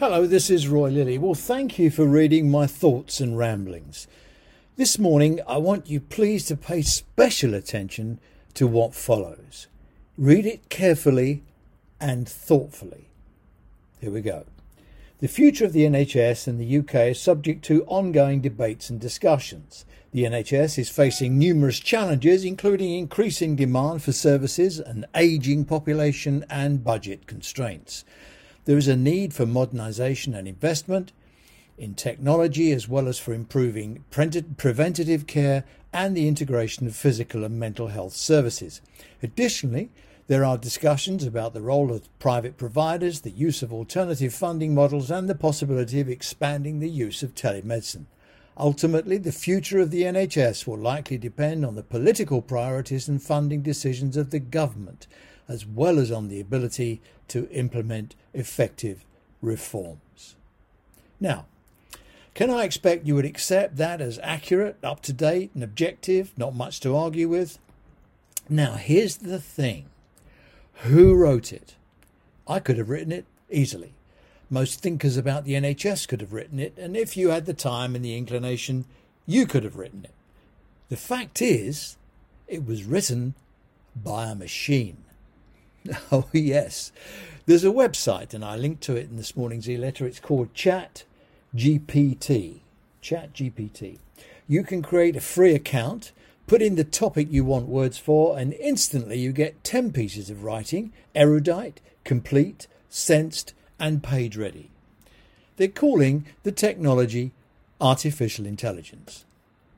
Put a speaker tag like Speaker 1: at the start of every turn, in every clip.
Speaker 1: Hello, this is Roy Lilly. Well, thank you for reading my thoughts and ramblings. This morning, I want you please to pay special attention to what follows. Read it carefully and thoughtfully. Here we go. The future of the NHS in the UK is subject to ongoing debates and discussions. The NHS is facing numerous challenges, including increasing demand for services, an ageing population, and budget constraints. There is a need for modernisation and investment in technology as well as for improving preventative care and the integration of physical and mental health services. Additionally, there are discussions about the role of private providers, the use of alternative funding models, and the possibility of expanding the use of telemedicine. Ultimately, the future of the NHS will likely depend on the political priorities and funding decisions of the government, as well as on the ability to implement effective reforms. Now, can I expect you would accept that as accurate, up to date, and objective? Not much to argue with. Now, here's the thing who wrote it? I could have written it easily. Most thinkers about the NHS could have written it, and if you had the time and the inclination, you could have written it. The fact is, it was written by a machine. Oh, yes. There's a website, and I linked to it in this morning's e letter. It's called Chat GPT. Chat GPT. You can create a free account Put in the topic you want words for, and instantly you get 10 pieces of writing erudite, complete, sensed, and page ready. They're calling the technology artificial intelligence.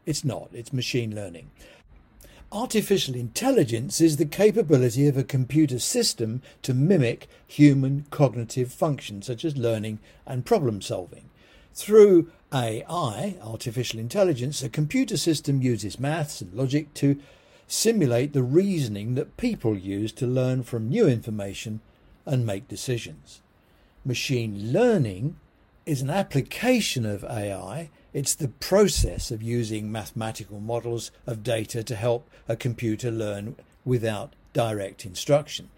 Speaker 1: It's not, it's machine learning. Artificial intelligence is the capability of a computer system to mimic human cognitive functions such as learning and problem solving. Through AI, artificial intelligence, a computer system uses maths and logic to simulate the reasoning that people use to learn from new information and make decisions. Machine learning is an application of AI. It's the process of using mathematical models of data to help a computer learn without direct instruction.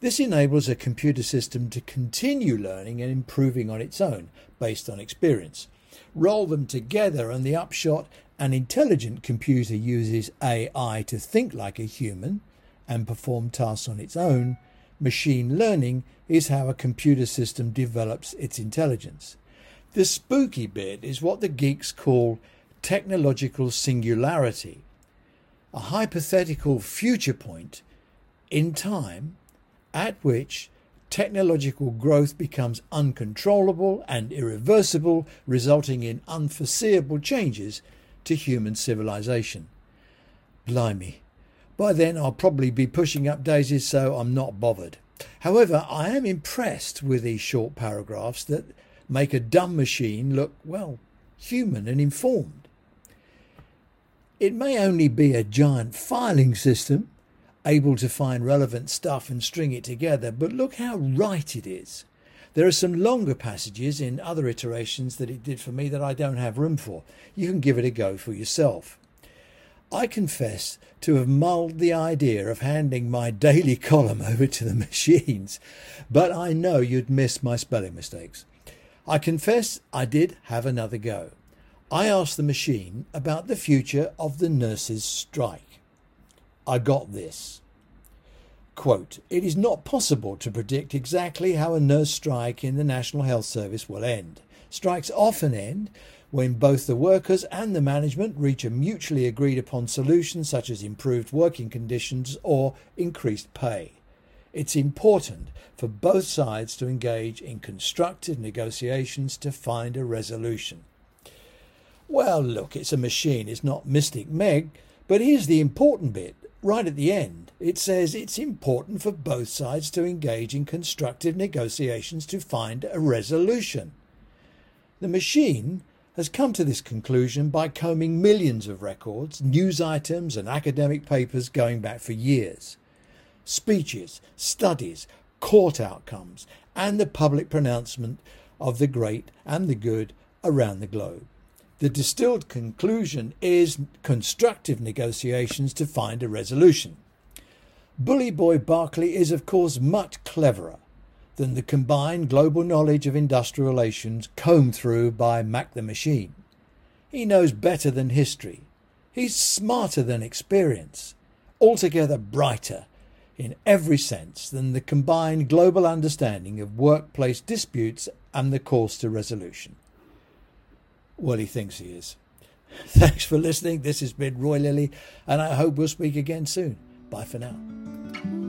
Speaker 1: This enables a computer system to continue learning and improving on its own based on experience. Roll them together, and the upshot an intelligent computer uses AI to think like a human and perform tasks on its own. Machine learning is how a computer system develops its intelligence. The spooky bit is what the geeks call technological singularity, a hypothetical future point in time at which technological growth becomes uncontrollable and irreversible, resulting in unforeseeable changes to human civilization. Blimey. By then, I'll probably be pushing up daisies, so I'm not bothered. However, I am impressed with these short paragraphs that make a dumb machine look, well, human and informed. It may only be a giant filing system, able to find relevant stuff and string it together, but look how right it is. There are some longer passages in other iterations that it did for me that I don't have room for. You can give it a go for yourself. I confess to have mulled the idea of handing my daily column over to the machines, but I know you'd miss my spelling mistakes. I confess I did have another go. I asked the machine about the future of the nurses' strike. I got this. Quote, it is not possible to predict exactly how a nurse strike in the National Health Service will end. Strikes often end when both the workers and the management reach a mutually agreed upon solution, such as improved working conditions or increased pay. It's important for both sides to engage in constructive negotiations to find a resolution. Well, look, it's a machine, it's not Mystic Meg, but here's the important bit right at the end, it says it's important for both sides to engage in constructive negotiations to find a resolution. The machine has come to this conclusion by combing millions of records, news items, and academic papers going back for years. Speeches, studies, court outcomes, and the public pronouncement of the great and the good around the globe. The distilled conclusion is constructive negotiations to find a resolution. Bully Boy Barclay is, of course, much cleverer. than the combined global knowledge of industrial relations combed through by Mac the Machine. He knows better than history. He's smarter than experience, altogether brighter in every sense than the combined global understanding of workplace disputes and the course to resolution. Well, he thinks he is. Thanks for listening. This has been Roy Lilly, and I hope we'll speak again soon. Bye for now.